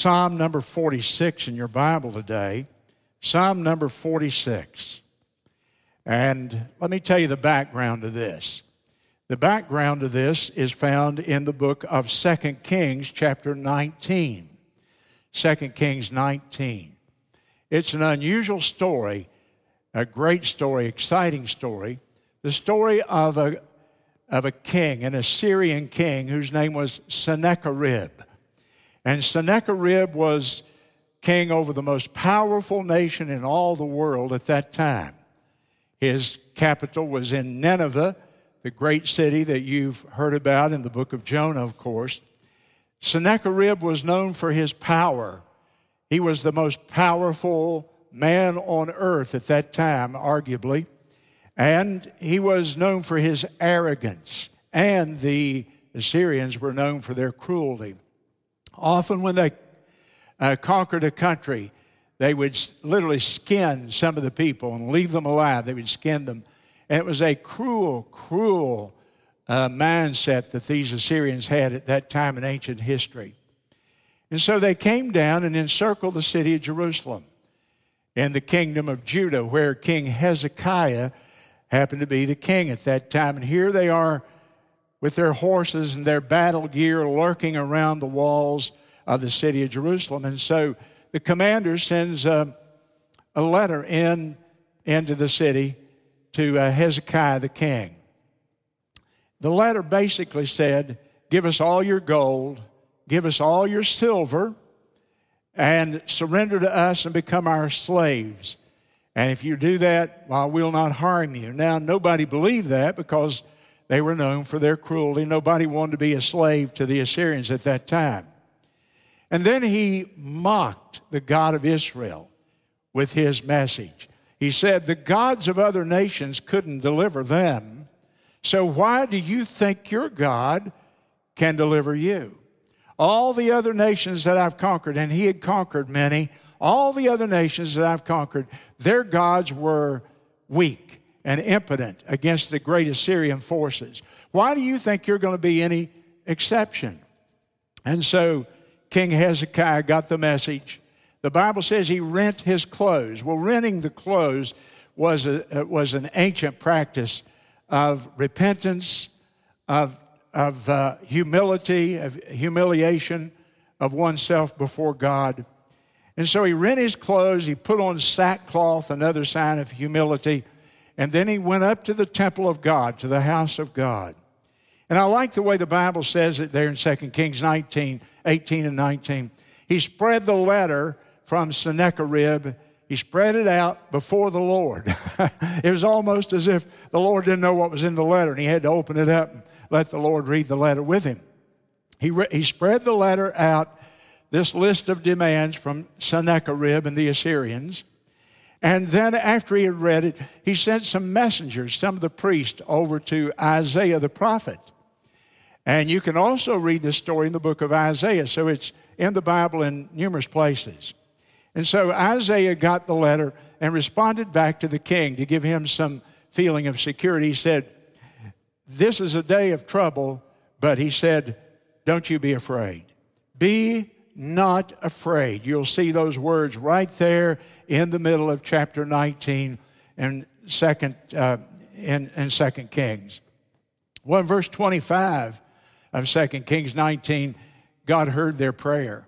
Psalm number 46 in your Bible today. Psalm number 46. And let me tell you the background to this. The background to this is found in the book of 2 Kings, chapter 19. 2 Kings 19. It's an unusual story, a great story, exciting story. The story of a, of a king, an Assyrian king, whose name was Sennacherib. And Sennacherib was king over the most powerful nation in all the world at that time. His capital was in Nineveh, the great city that you've heard about in the book of Jonah, of course. Sennacherib was known for his power. He was the most powerful man on earth at that time, arguably. And he was known for his arrogance. And the Assyrians were known for their cruelty. Often, when they uh, conquered a country, they would literally skin some of the people and leave them alive. They would skin them. And it was a cruel, cruel uh, mindset that these Assyrians had at that time in ancient history. And so they came down and encircled the city of Jerusalem and the kingdom of Judah, where King Hezekiah happened to be the king at that time. And here they are with their horses and their battle gear lurking around the walls of the city of Jerusalem. And so the commander sends a, a letter in into the city to uh, Hezekiah the king. The letter basically said, Give us all your gold, give us all your silver, and surrender to us and become our slaves. And if you do that, well, we'll not harm you. Now, nobody believed that because they were known for their cruelty. Nobody wanted to be a slave to the Assyrians at that time. And then he mocked the God of Israel with his message. He said, The gods of other nations couldn't deliver them. So why do you think your God can deliver you? All the other nations that I've conquered, and he had conquered many, all the other nations that I've conquered, their gods were weak and impotent against the great Assyrian forces. Why do you think you're going to be any exception? And so King Hezekiah got the message. The Bible says he rent his clothes. Well, renting the clothes was, a, was an ancient practice of repentance, of, of uh, humility, of humiliation of oneself before God. And so he rent his clothes, he put on sackcloth, another sign of humility, and then he went up to the temple of God, to the house of God. And I like the way the Bible says it there in 2 Kings 19, 18 and 19. He spread the letter from Sennacherib. He spread it out before the Lord. it was almost as if the Lord didn't know what was in the letter and he had to open it up and let the Lord read the letter with him. He, re- he spread the letter out, this list of demands from Sennacherib and the Assyrians. And then after he had read it, he sent some messengers, some of the priests, over to Isaiah the prophet. And you can also read this story in the book of Isaiah. So it's in the Bible in numerous places. And so Isaiah got the letter and responded back to the king to give him some feeling of security. He said, This is a day of trouble, but he said, Don't you be afraid. Be not afraid. You'll see those words right there in the middle of chapter 19 and second uh, in, in second kings. Well in verse 25 of second kings 19 god heard their prayer.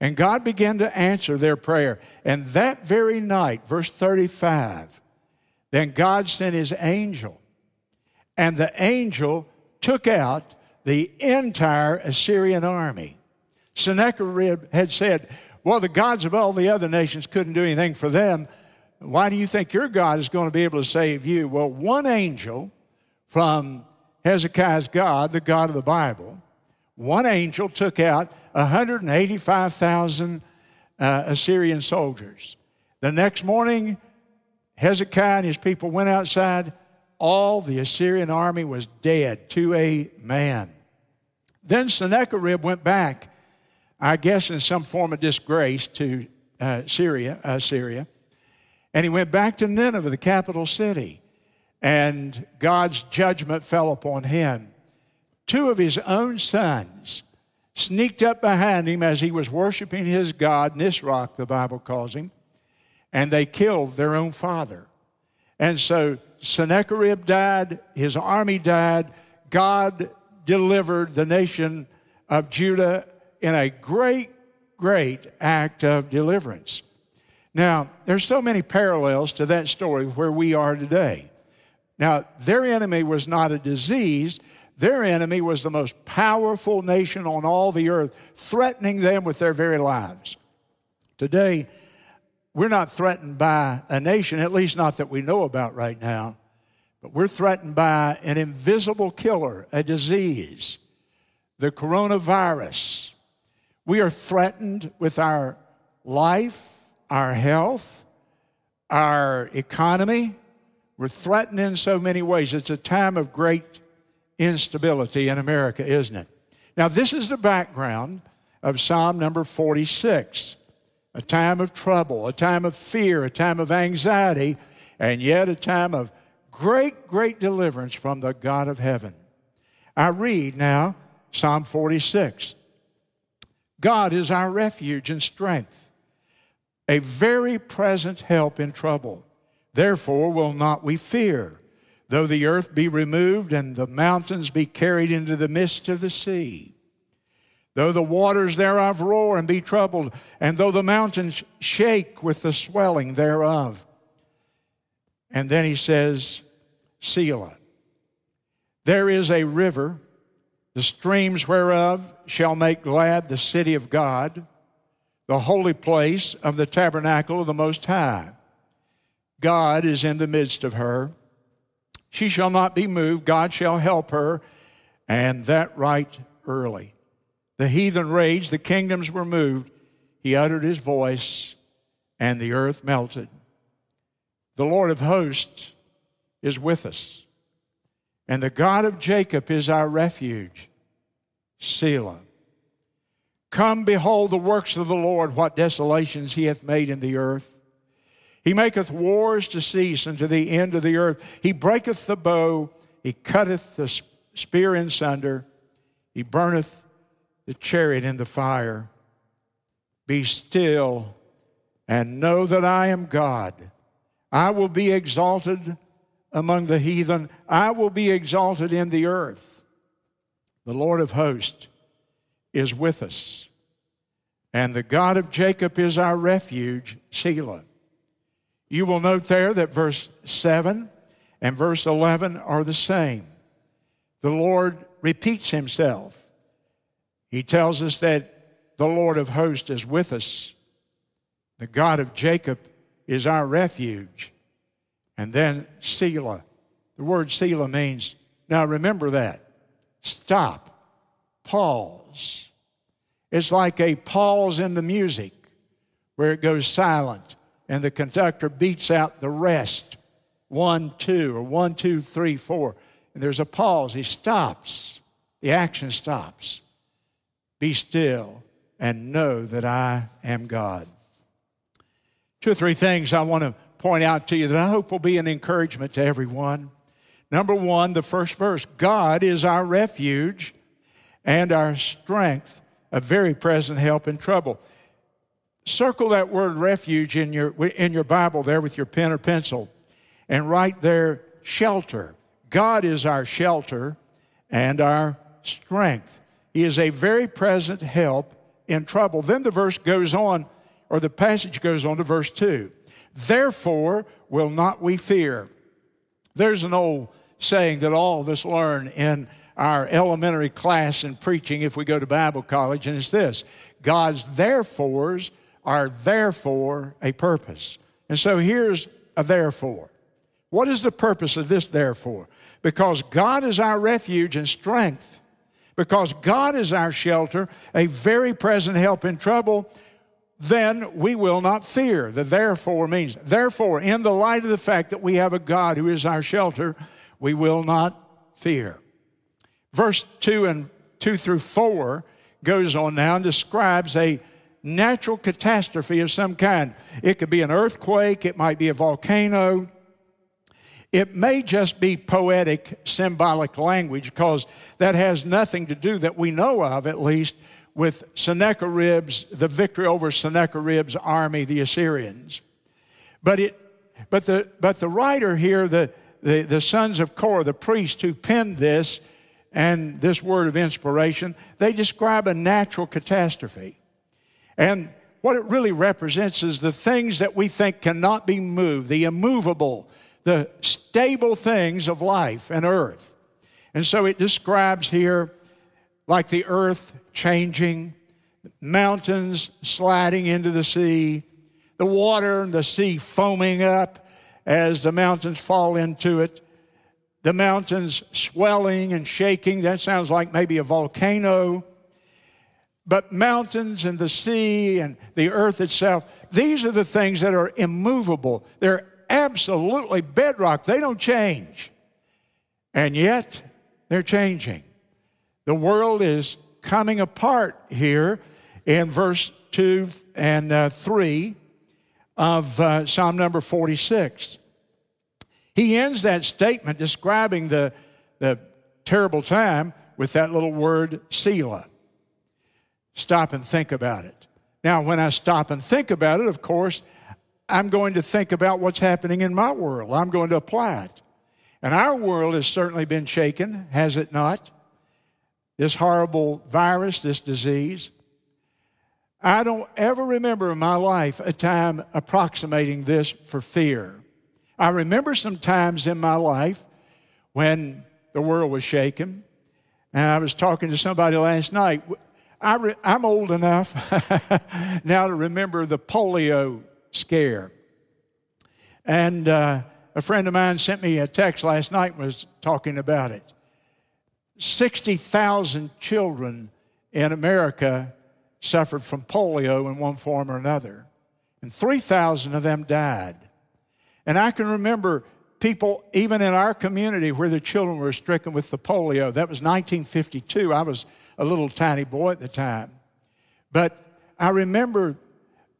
And god began to answer their prayer. And that very night verse 35 then god sent his angel. And the angel took out the entire assyrian army sennacherib had said well, the gods of all the other nations couldn't do anything for them. Why do you think your God is going to be able to save you? Well, one angel from Hezekiah's God, the God of the Bible, one angel took out 185,000 uh, Assyrian soldiers. The next morning, Hezekiah and his people went outside. All the Assyrian army was dead to a man. Then Sennacherib went back I guess in some form of disgrace to uh, Syria, uh, Syria. And he went back to Nineveh, the capital city, and God's judgment fell upon him. Two of his own sons sneaked up behind him as he was worshiping his God, Nisroch, the Bible calls him, and they killed their own father. And so Sennacherib died, his army died. God delivered the nation of Judah in a great, great act of deliverance. Now, there's so many parallels to that story where we are today. Now, their enemy was not a disease, their enemy was the most powerful nation on all the earth, threatening them with their very lives. Today, we're not threatened by a nation, at least not that we know about right now, but we're threatened by an invisible killer, a disease, the coronavirus. We are threatened with our life, our health, our economy. We're threatened in so many ways. It's a time of great instability in America, isn't it? Now, this is the background of Psalm number 46 a time of trouble, a time of fear, a time of anxiety, and yet a time of great, great deliverance from the God of heaven. I read now Psalm 46 God is our refuge and strength, a very present help in trouble. Therefore, will not we fear, though the earth be removed and the mountains be carried into the midst of the sea. Though the waters thereof roar and be troubled, and though the mountains shake with the swelling thereof. And then he says, Selah. There is a river, the streams whereof shall make glad the city of God, the holy place of the tabernacle of the Most High. God is in the midst of her. She shall not be moved. God shall help her, and that right early. The heathen raged, the kingdoms were moved. He uttered his voice, and the earth melted. The Lord of hosts is with us, and the God of Jacob is our refuge. Selah. Come, behold the works of the Lord, what desolations he hath made in the earth. He maketh wars to cease unto the end of the earth. He breaketh the bow, he cutteth the spear in sunder, he burneth the chariot in the fire. Be still and know that I am God. I will be exalted among the heathen, I will be exalted in the earth. The Lord of hosts is with us, and the God of Jacob is our refuge, Selah. You will note there that verse 7 and verse 11 are the same. The Lord repeats himself. He tells us that the Lord of hosts is with us. The God of Jacob is our refuge. And then Selah. The word Selah means, now remember that. Stop. Pause. It's like a pause in the music where it goes silent and the conductor beats out the rest one, two, or one, two, three, four. And there's a pause. He stops. The action stops. Be still and know that I am God. Two or three things I want to point out to you that I hope will be an encouragement to everyone. Number one, the first verse God is our refuge and our strength, a very present help in trouble. Circle that word refuge in your, in your Bible there with your pen or pencil and write there shelter. God is our shelter and our strength. He is a very present help in trouble. Then the verse goes on, or the passage goes on to verse 2. Therefore will not we fear. There's an old saying that all of us learn in our elementary class in preaching if we go to Bible college, and it's this God's therefores are therefore a purpose. And so here's a therefore. What is the purpose of this therefore? Because God is our refuge and strength, because God is our shelter, a very present help in trouble, then we will not fear. The therefore means, therefore, in the light of the fact that we have a God who is our shelter, we will not fear. Verse 2 and 2 through 4 goes on now and describes a natural catastrophe of some kind. It could be an earthquake, it might be a volcano. It may just be poetic, symbolic language because that has nothing to do, that we know of at least, with Sennacherib's, the victory over Sennacherib's army, the Assyrians. But, it, but, the, but the writer here, the, the, the sons of Korah, the priest who penned this, and this word of inspiration, they describe a natural catastrophe. And what it really represents is the things that we think cannot be moved, the immovable, the stable things of life and earth. And so it describes here like the earth changing, mountains sliding into the sea, the water and the sea foaming up as the mountains fall into it, the mountains swelling and shaking. That sounds like maybe a volcano. But mountains and the sea and the earth itself, these are the things that are immovable. They're absolutely bedrock. They don't change. And yet, they're changing. The world is coming apart here in verse 2 and uh, 3 of uh, Psalm number 46. He ends that statement describing the, the terrible time with that little word, Selah. Stop and think about it. Now, when I stop and think about it, of course, I'm going to think about what's happening in my world. I'm going to apply it. And our world has certainly been shaken, has it not? This horrible virus, this disease. I don't ever remember in my life a time approximating this for fear. I remember some times in my life when the world was shaken. And I was talking to somebody last night. I am old enough now to remember the polio scare. And uh, a friend of mine sent me a text last night and was talking about it. 60,000 children in America suffered from polio in one form or another, and 3,000 of them died. And I can remember people, even in our community, where the children were stricken with the polio. That was 1952. I was a little tiny boy at the time. But I remember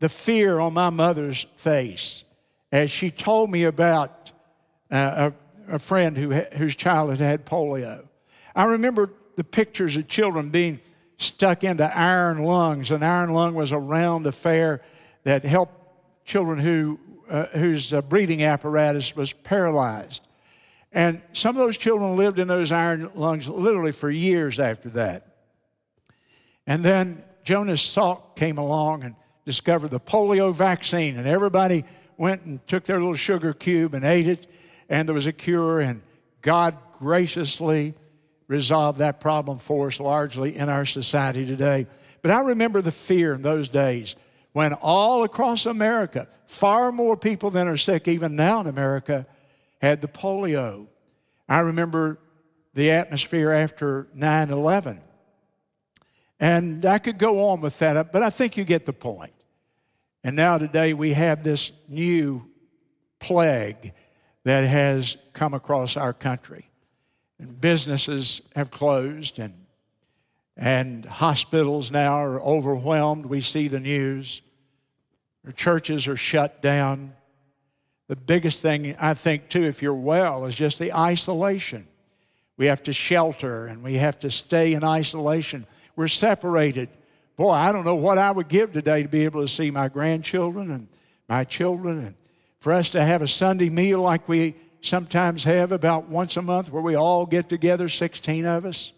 the fear on my mother's face as she told me about uh, a, a, friend who, whose child had had polio. I remember the pictures of children being stuck into iron lungs. An iron lung was a round affair that helped children who, uh, whose uh, breathing apparatus was paralyzed. And some of those children lived in those iron lungs literally for years after that. And then Jonas Salk came along and discovered the polio vaccine, and everybody went and took their little sugar cube and ate it, and there was a cure, and God graciously resolved that problem for us largely in our society today. But I remember the fear in those days when all across America, far more people than are sick even now in America, had the polio. I remember the atmosphere after 9 11. And I could go on with that, but I think you get the point. And now today we have this new plague that has come across our country. And businesses have closed and and hospitals now are overwhelmed. We see the news. Our churches are shut down. The biggest thing I think too, if you're well, is just the isolation. We have to shelter and we have to stay in isolation. We're separated boy, I don't know what I would give today to be able to see my grandchildren and my children and for us to have a Sunday meal like we sometimes have about once a month where we all get together, 16 of us.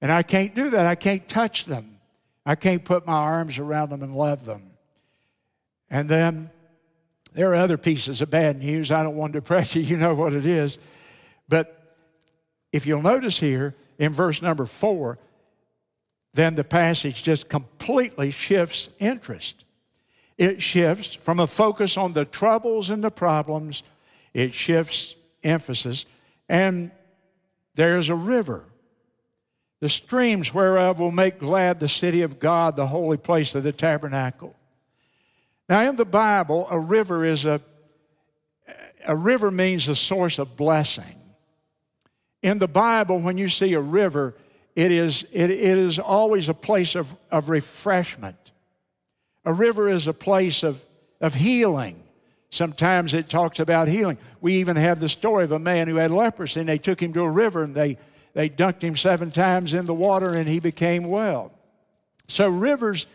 And I can't do that. I can't touch them. I can't put my arms around them and love them. And then there are other pieces of bad news. I don't want to depress you. You know what it is. But if you'll notice here in verse number four, then the passage just completely shifts interest. It shifts from a focus on the troubles and the problems, it shifts emphasis. And there's a river, the streams whereof will make glad the city of God, the holy place of the tabernacle. Now, in the Bible, a river is a, a river means a source of blessing. In the Bible, when you see a river, it is, it, it is always a place of, of refreshment. A river is a place of, of healing. Sometimes it talks about healing. We even have the story of a man who had leprosy, and they took him to a river and they, they dunked him seven times in the water and he became well. So, rivers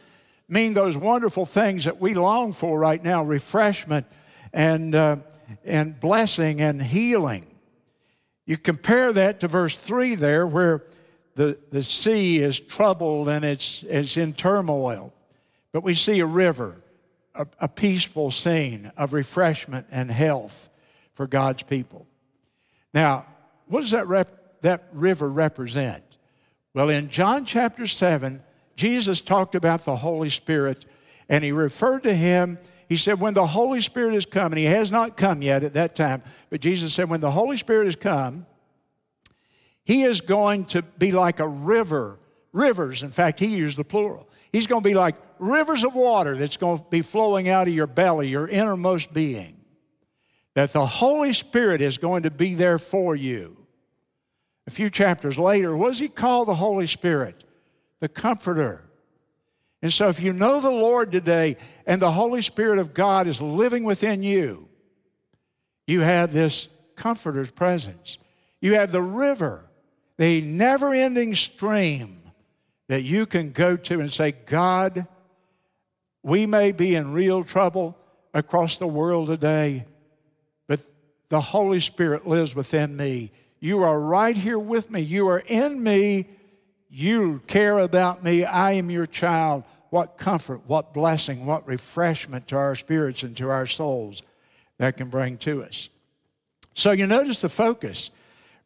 mean those wonderful things that we long for right now refreshment and, uh, and blessing and healing. You compare that to verse 3 there, where the, the sea is troubled and it's, it's in turmoil. But we see a river, a, a peaceful scene of refreshment and health for God's people. Now, what does that, rep, that river represent? Well, in John chapter 7, Jesus talked about the Holy Spirit and he referred to him. He said, When the Holy Spirit is come, and he has not come yet at that time, but Jesus said, When the Holy Spirit is come, he is going to be like a river. Rivers, in fact, he used the plural. He's going to be like rivers of water that's going to be flowing out of your belly, your innermost being. That the Holy Spirit is going to be there for you. A few chapters later, what does he call the Holy Spirit? The Comforter. And so, if you know the Lord today and the Holy Spirit of God is living within you, you have this Comforter's presence. You have the river, the never ending stream that you can go to and say, God, we may be in real trouble across the world today, but the Holy Spirit lives within me. You are right here with me. You are in me. You care about me. I am your child. What comfort, what blessing, what refreshment to our spirits and to our souls that can bring to us. So you notice the focus.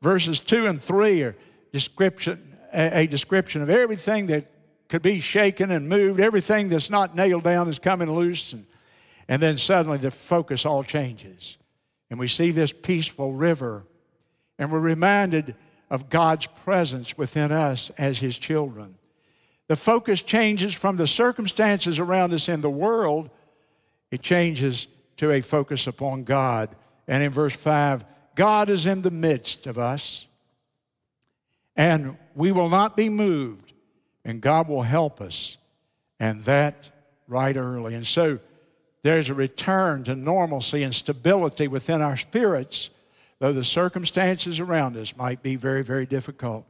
Verses 2 and 3 are description a, description of everything that could be shaken and moved, everything that's not nailed down is coming loose. And, and then suddenly the focus all changes. And we see this peaceful river, and we're reminded of God's presence within us as His children. The focus changes from the circumstances around us in the world, it changes to a focus upon God. And in verse 5, God is in the midst of us and we will not be moved, and God will help us, and that right early. And so there's a return to normalcy and stability within our spirits, though the circumstances around us might be very, very difficult.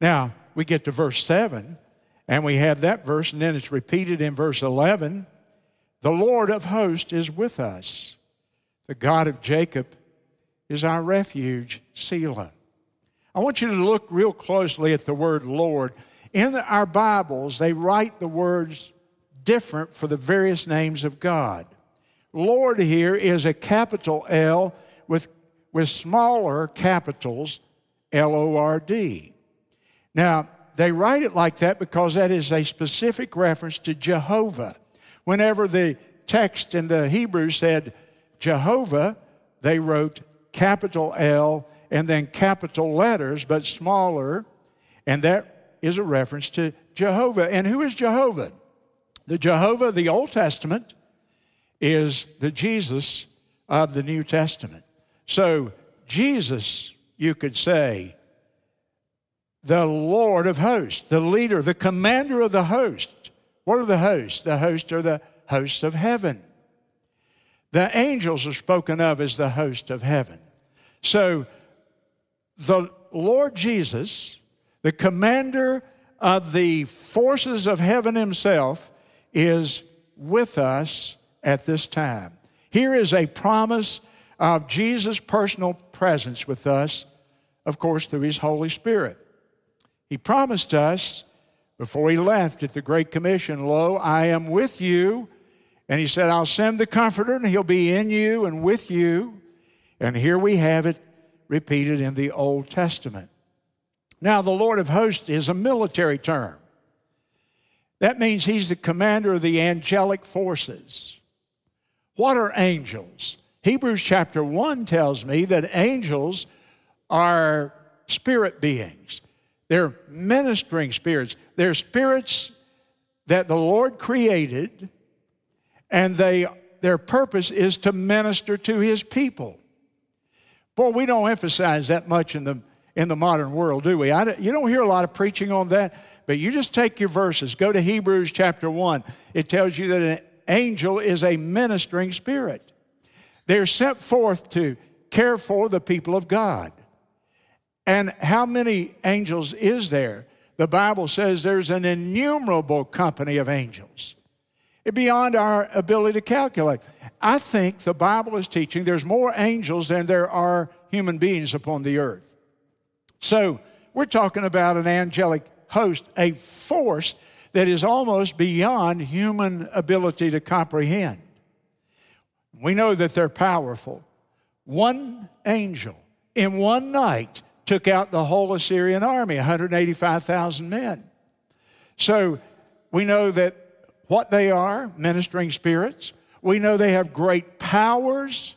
Now, we get to verse 7, and we have that verse, and then it's repeated in verse 11. The Lord of hosts is with us. The God of Jacob is our refuge, Selah. I want you to look real closely at the word Lord. In our Bibles, they write the words different for the various names of God. Lord here is a capital L with, with smaller capitals L O R D. Now, they write it like that because that is a specific reference to Jehovah. Whenever the text in the Hebrew said Jehovah, they wrote capital L and then capital letters, but smaller, and that is a reference to Jehovah. And who is Jehovah? The Jehovah of the Old Testament is the Jesus of the New Testament. So, Jesus, you could say, the Lord of hosts, the leader, the commander of the host. What are the hosts? The hosts are the hosts of heaven. The angels are spoken of as the host of heaven. So the Lord Jesus, the commander of the forces of heaven himself, is with us at this time. Here is a promise of Jesus' personal presence with us, of course, through his Holy Spirit. He promised us before he left at the Great Commission, Lo, I am with you. And he said, I'll send the Comforter, and he'll be in you and with you. And here we have it repeated in the Old Testament. Now, the Lord of hosts is a military term. That means he's the commander of the angelic forces. What are angels? Hebrews chapter 1 tells me that angels are spirit beings. They're ministering spirits. They're spirits that the Lord created, and they, their purpose is to minister to his people. Boy, we don't emphasize that much in the, in the modern world, do we? I, you don't hear a lot of preaching on that, but you just take your verses. Go to Hebrews chapter 1. It tells you that an angel is a ministering spirit. They're sent forth to care for the people of God. And how many angels is there? the Bible says there's an innumerable company of angels. Beyond our ability to calculate. I think the Bible is teaching there's more angels than there are human beings upon the earth. So we're talking about an angelic host, a force that is almost beyond human ability to comprehend. We know that they're powerful. One angel in one night took out the whole Assyrian army, 185,000 men. So we know that what they are, ministering spirits. We know they have great powers.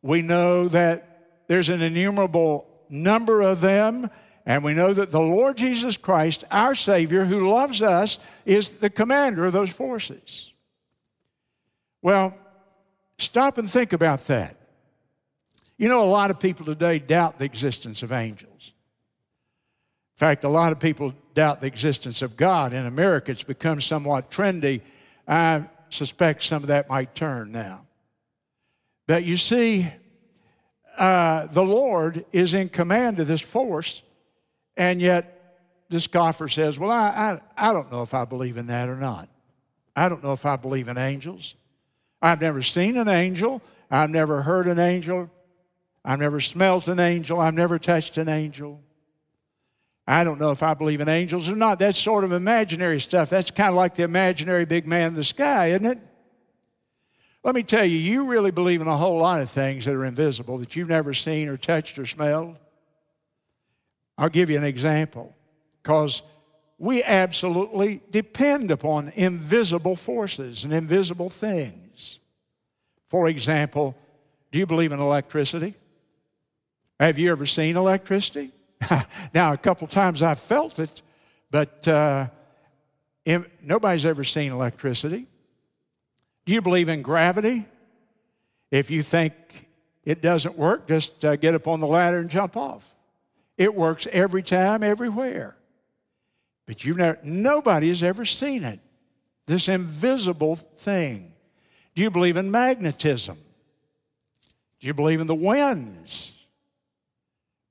We know that there's an innumerable number of them. And we know that the Lord Jesus Christ, our Savior, who loves us, is the commander of those forces. Well, stop and think about that. You know, a lot of people today doubt the existence of angels. In fact, a lot of people doubt the existence of God. In America, it's become somewhat trendy. I suspect some of that might turn now. But you see, uh, the Lord is in command of this force and yet, the scoffer says, Well, I, I, I don't know if I believe in that or not. I don't know if I believe in angels. I've never seen an angel. I've never heard an angel. I've never smelt an angel. I've never touched an angel. I don't know if I believe in angels or not. That's sort of imaginary stuff. That's kind of like the imaginary big man in the sky, isn't it? Let me tell you, you really believe in a whole lot of things that are invisible that you've never seen or touched or smelled. I'll give you an example because we absolutely depend upon invisible forces and invisible things. For example, do you believe in electricity? Have you ever seen electricity? now, a couple times I've felt it, but uh, nobody's ever seen electricity. Do you believe in gravity? If you think it doesn't work, just uh, get up on the ladder and jump off. It works every time, everywhere. But you've never, nobody has ever seen it. This invisible thing. Do you believe in magnetism? Do you believe in the winds?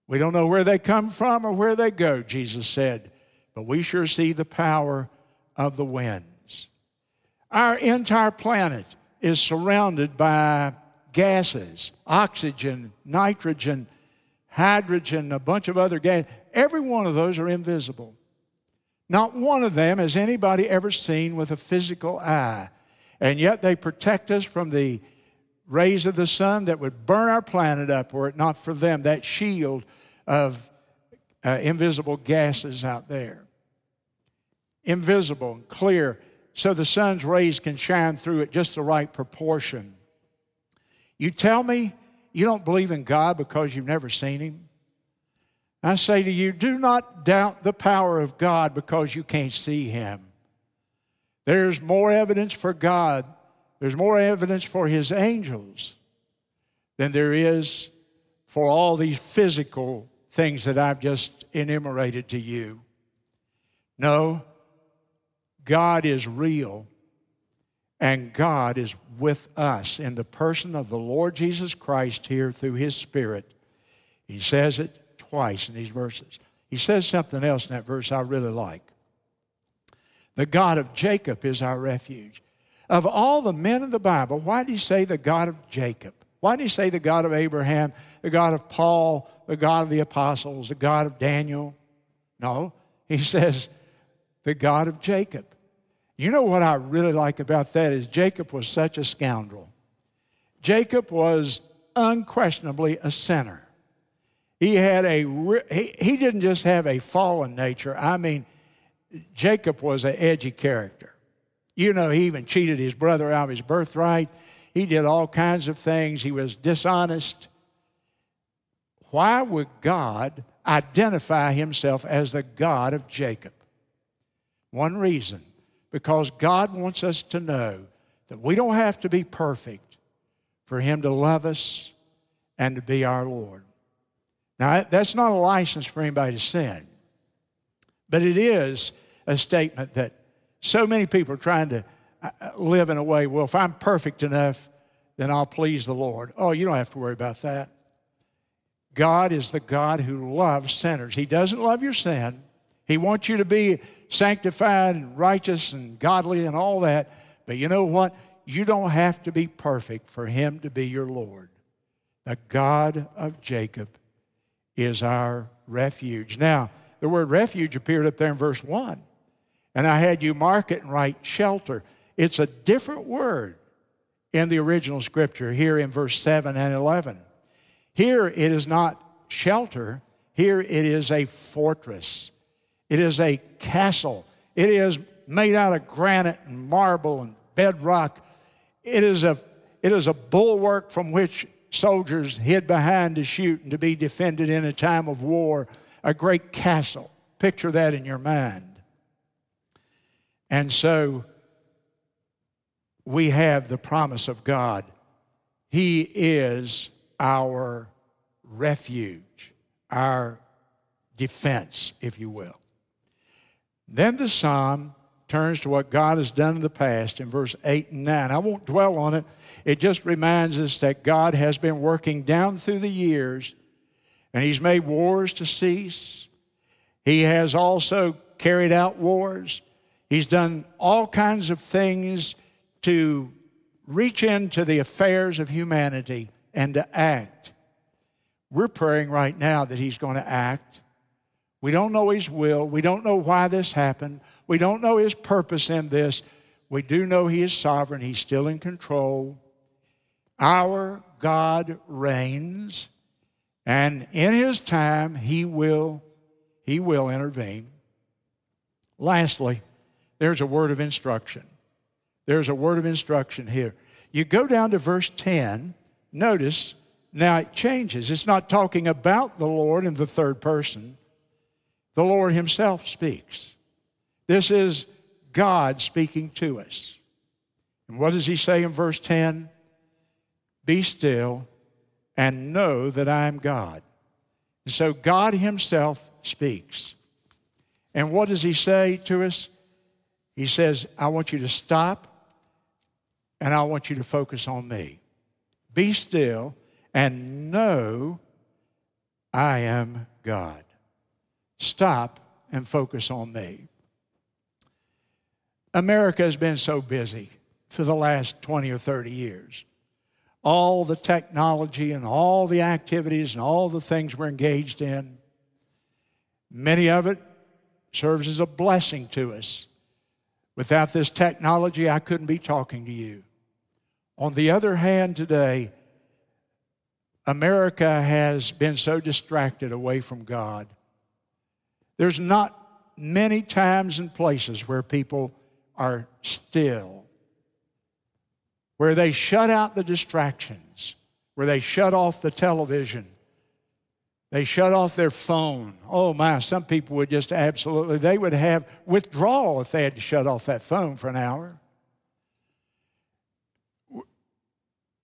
We don't know where they come from or where they go, Jesus said, but we sure see the power of the winds. Our entire planet is surrounded by gases, oxygen, nitrogen, hydrogen, a bunch of other gases. Every one of those are invisible. Not one of them has anybody ever seen with a physical eye. And yet they protect us from the rays of the sun that would burn our planet up were it not for them, that shield of uh, invisible gases out there. Invisible and clear, so the sun's rays can shine through it just the right proportion. You tell me you don't believe in God because you've never seen Him? I say to you, do not doubt the power of God because you can't see Him. There's more evidence for God, there's more evidence for His angels than there is for all these physical things that I've just enumerated to you. No, God is real. And God is with us in the person of the Lord Jesus Christ here through His Spirit. He says it twice in these verses. He says something else in that verse I really like. The God of Jacob is our refuge. Of all the men in the Bible, why did he say the God of Jacob? Why did he say the God of Abraham, the God of Paul, the God of the apostles, the God of Daniel? No, he says the God of Jacob. You know what I really like about that is Jacob was such a scoundrel. Jacob was unquestionably a sinner. He had a he, he didn't just have a fallen nature. I mean, Jacob was an edgy character. You know, he even cheated his brother out of his birthright. He did all kinds of things. He was dishonest. Why would God identify himself as the God of Jacob? One reason because God wants us to know that we don't have to be perfect for Him to love us and to be our Lord. Now, that's not a license for anybody to sin, but it is a statement that so many people are trying to uh, uh, live in a way, well, if I'm perfect enough, then I'll please the Lord. Oh, you don't have to worry about that. God is the God who loves sinners. He doesn't love your sin, He wants you to be sanctified and righteous and godly and all that. But you know what? You don't have to be perfect for Him to be your Lord. The God of Jacob is our refuge. Now, the word refuge appeared up there in verse 1. And I had you mark it and write shelter. It's a different word in the original scripture here in verse 7 and 11. Here it is not shelter, here it is a fortress. It is a castle. It is made out of granite and marble and bedrock. It is a, it is a bulwark from which soldiers hid behind to shoot and to be defended in a time of war. A great castle. Picture that in your mind. And so we have the promise of God. He is our refuge, our defense, if you will. Then the psalm turns to what God has done in the past in verse 8 and 9. I won't dwell on it. It just reminds us that God has been working down through the years and He's made wars to cease. He has also carried out wars. He's done all kinds of things to reach into the affairs of humanity and to act. We're praying right now that He's going to act. We don't know His will. We don't know why this happened. We don't know His purpose in this. We do know He is sovereign, He's still in control. Our God reigns, and in His time, He will, he will intervene. Lastly, there's a word of instruction. There's a word of instruction here. You go down to verse 10, notice now it changes. It's not talking about the Lord in the third person, the Lord Himself speaks. This is God speaking to us. And what does He say in verse 10? Be still and know that I am God. And so God Himself speaks. And what does He say to us? He says, I want you to stop and I want you to focus on me. Be still and know I am God. Stop and focus on me. America has been so busy for the last 20 or 30 years. All the technology and all the activities and all the things we're engaged in, many of it serves as a blessing to us. Without this technology, I couldn't be talking to you. On the other hand, today, America has been so distracted away from God. There's not many times and places where people are still, where they shut out the distractions, where they shut off the television, they shut off their phone. Oh my, some people would just absolutely, they would have withdrawal if they had to shut off that phone for an hour.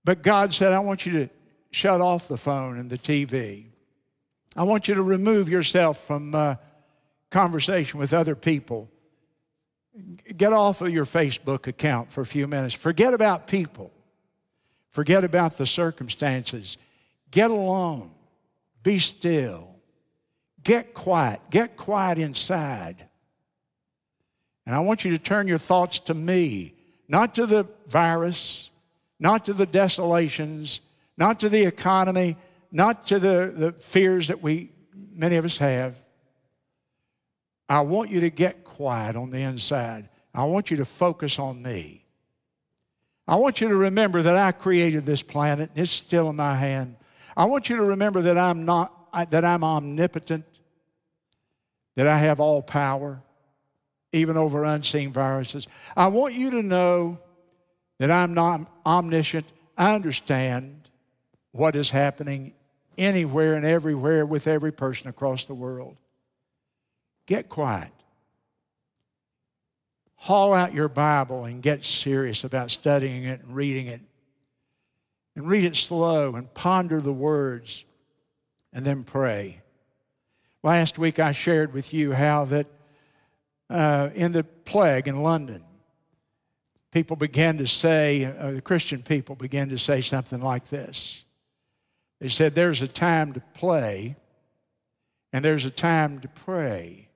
But God said, I want you to shut off the phone and the TV. I want you to remove yourself from uh, conversation with other people. Get off of your Facebook account for a few minutes. Forget about people. Forget about the circumstances. Get alone. Be still. Get quiet. Get quiet inside. And I want you to turn your thoughts to me, not to the virus, not to the desolations, not to the economy, not to the, the fears that we, many of us have. I want you to get quiet on the inside. I want you to focus on me. I want you to remember that I created this planet. and It's still in my hand. I want you to remember that I'm not that I'm omnipotent, that I have all power, even over unseen viruses. I want you to know that I'm not omniscient. I understand what is happening anywhere and everywhere with every person across the world. Get quiet. Haul out your Bible and get serious about studying it and reading it and read it slow and ponder the words and then pray. Last week I shared with you how that uh, in the plague in London, people began to say, uh, the Christian people began to say something like this. They said, There's a time to play and there's a time to pray.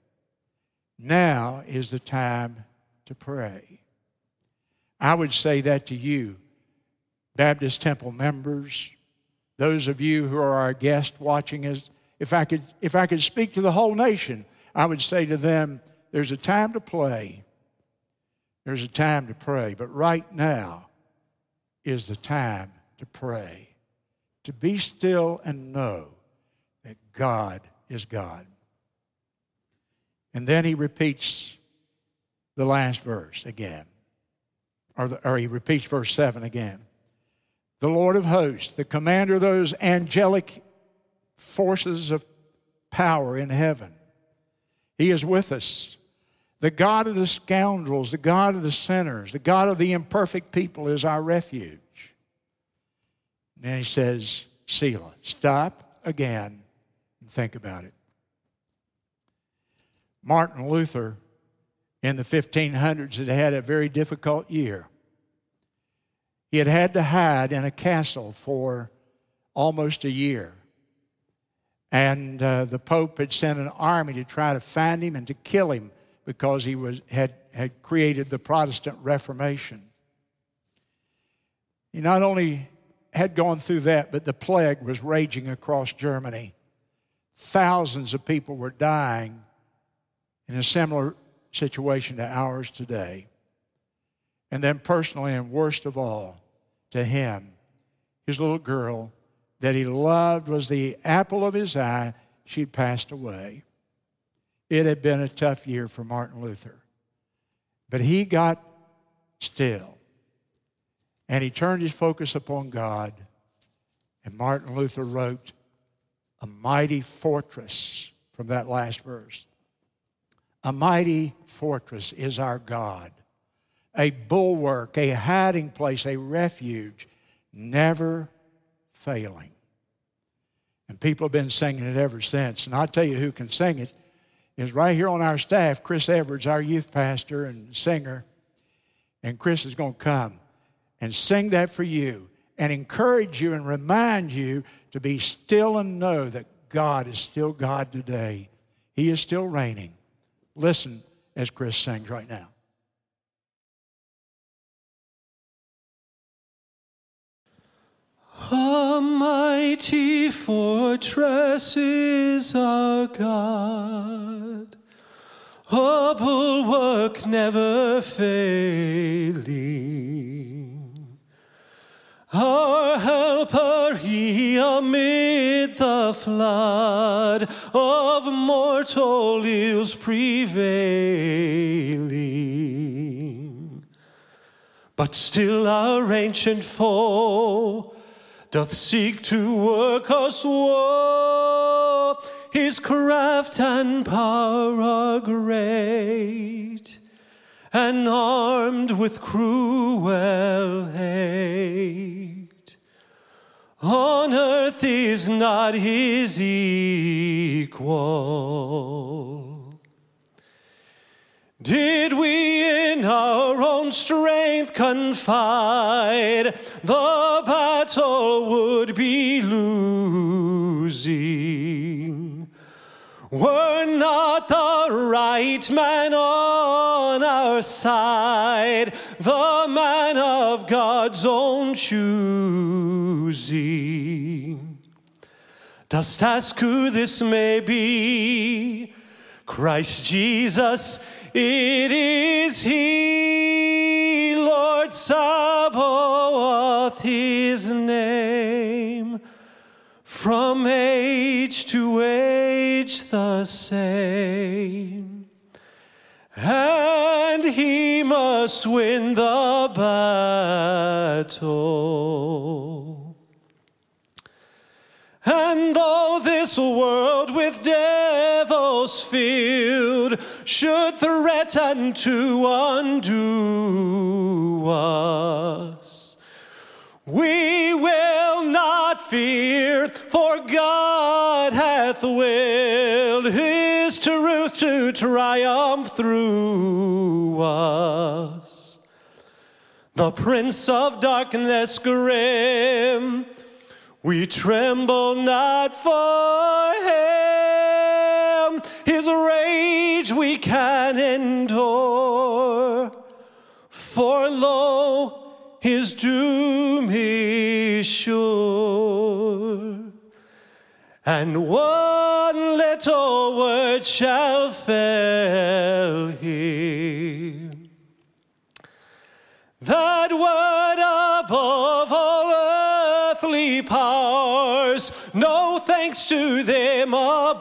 Now is the time to pray. I would say that to you, Baptist Temple members, those of you who are our guests watching us. If I could, if I could speak to the whole nation, I would say to them, there's a time to play. There's a time to pray. But right now is the time to pray. To be still and know that God is God. And then he repeats the last verse again, or, the, or he repeats verse 7 again. The Lord of hosts, the commander of those angelic forces of power in heaven, he is with us. The God of the scoundrels, the God of the sinners, the God of the imperfect people is our refuge. And he says, Selah, stop again and think about it. Martin Luther in the 1500s had had a very difficult year. He had had to hide in a castle for almost a year. And uh, the Pope had sent an army to try to find him and to kill him because he was, had, had created the Protestant Reformation. He not only had gone through that, but the plague was raging across Germany. Thousands of people were dying in a similar situation to ours today. And then, personally, and worst of all, to him, his little girl that he loved was the apple of his eye. She'd passed away. It had been a tough year for Martin Luther. But he got still. And he turned his focus upon God. And Martin Luther wrote a mighty fortress from that last verse. A mighty fortress is our God, a bulwark, a hiding place, a refuge, never failing. And people have been singing it ever since. And I'll tell you who can sing it is right here on our staff, Chris Edwards, our youth pastor and singer. And Chris is going to come and sing that for you and encourage you and remind you to be still and know that God is still God today. He is still reigning. Listen as Chris sings right now. A mighty fortress is our God, a bulwark never failing. Our helper, he amid the flood of mortal ills prevailing. But still our ancient foe doth seek to work us woe. His craft and power are great, and armed with cruel hate. On earth is not his equal. Did we in our own strength confide, the battle would be losing. Were not the right man on our side, the man of God's own choosing. Dost ask who this may be? Christ Jesus, it is He, Lord Sabaoth, His name. From age to age the same. And He must win the battle. And though this world with filled should threaten to undo us, we will not fear, for God hath willed His truth to triumph through us. The Prince of Darkness grim we tremble not for him, we we can endure. For lo, his doom is sure. And one little word shall fail him. That word above all earthly powers, no thanks to them abideth.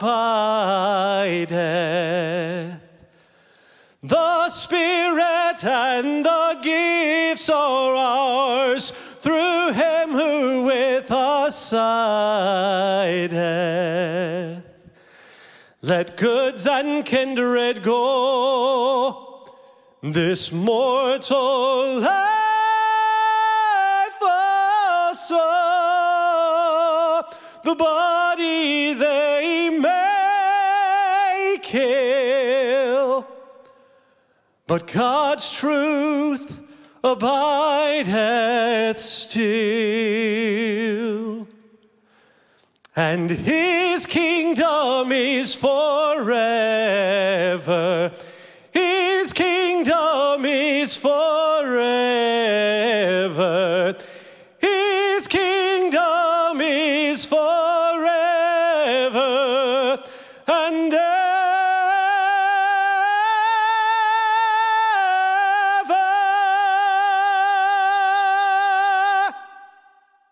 The Spirit and the gifts are ours through Him who with us sideth. Let goods and kindred go this mortal life also, the body they may kill, but God's truth abideth still. And his kingdom is forever.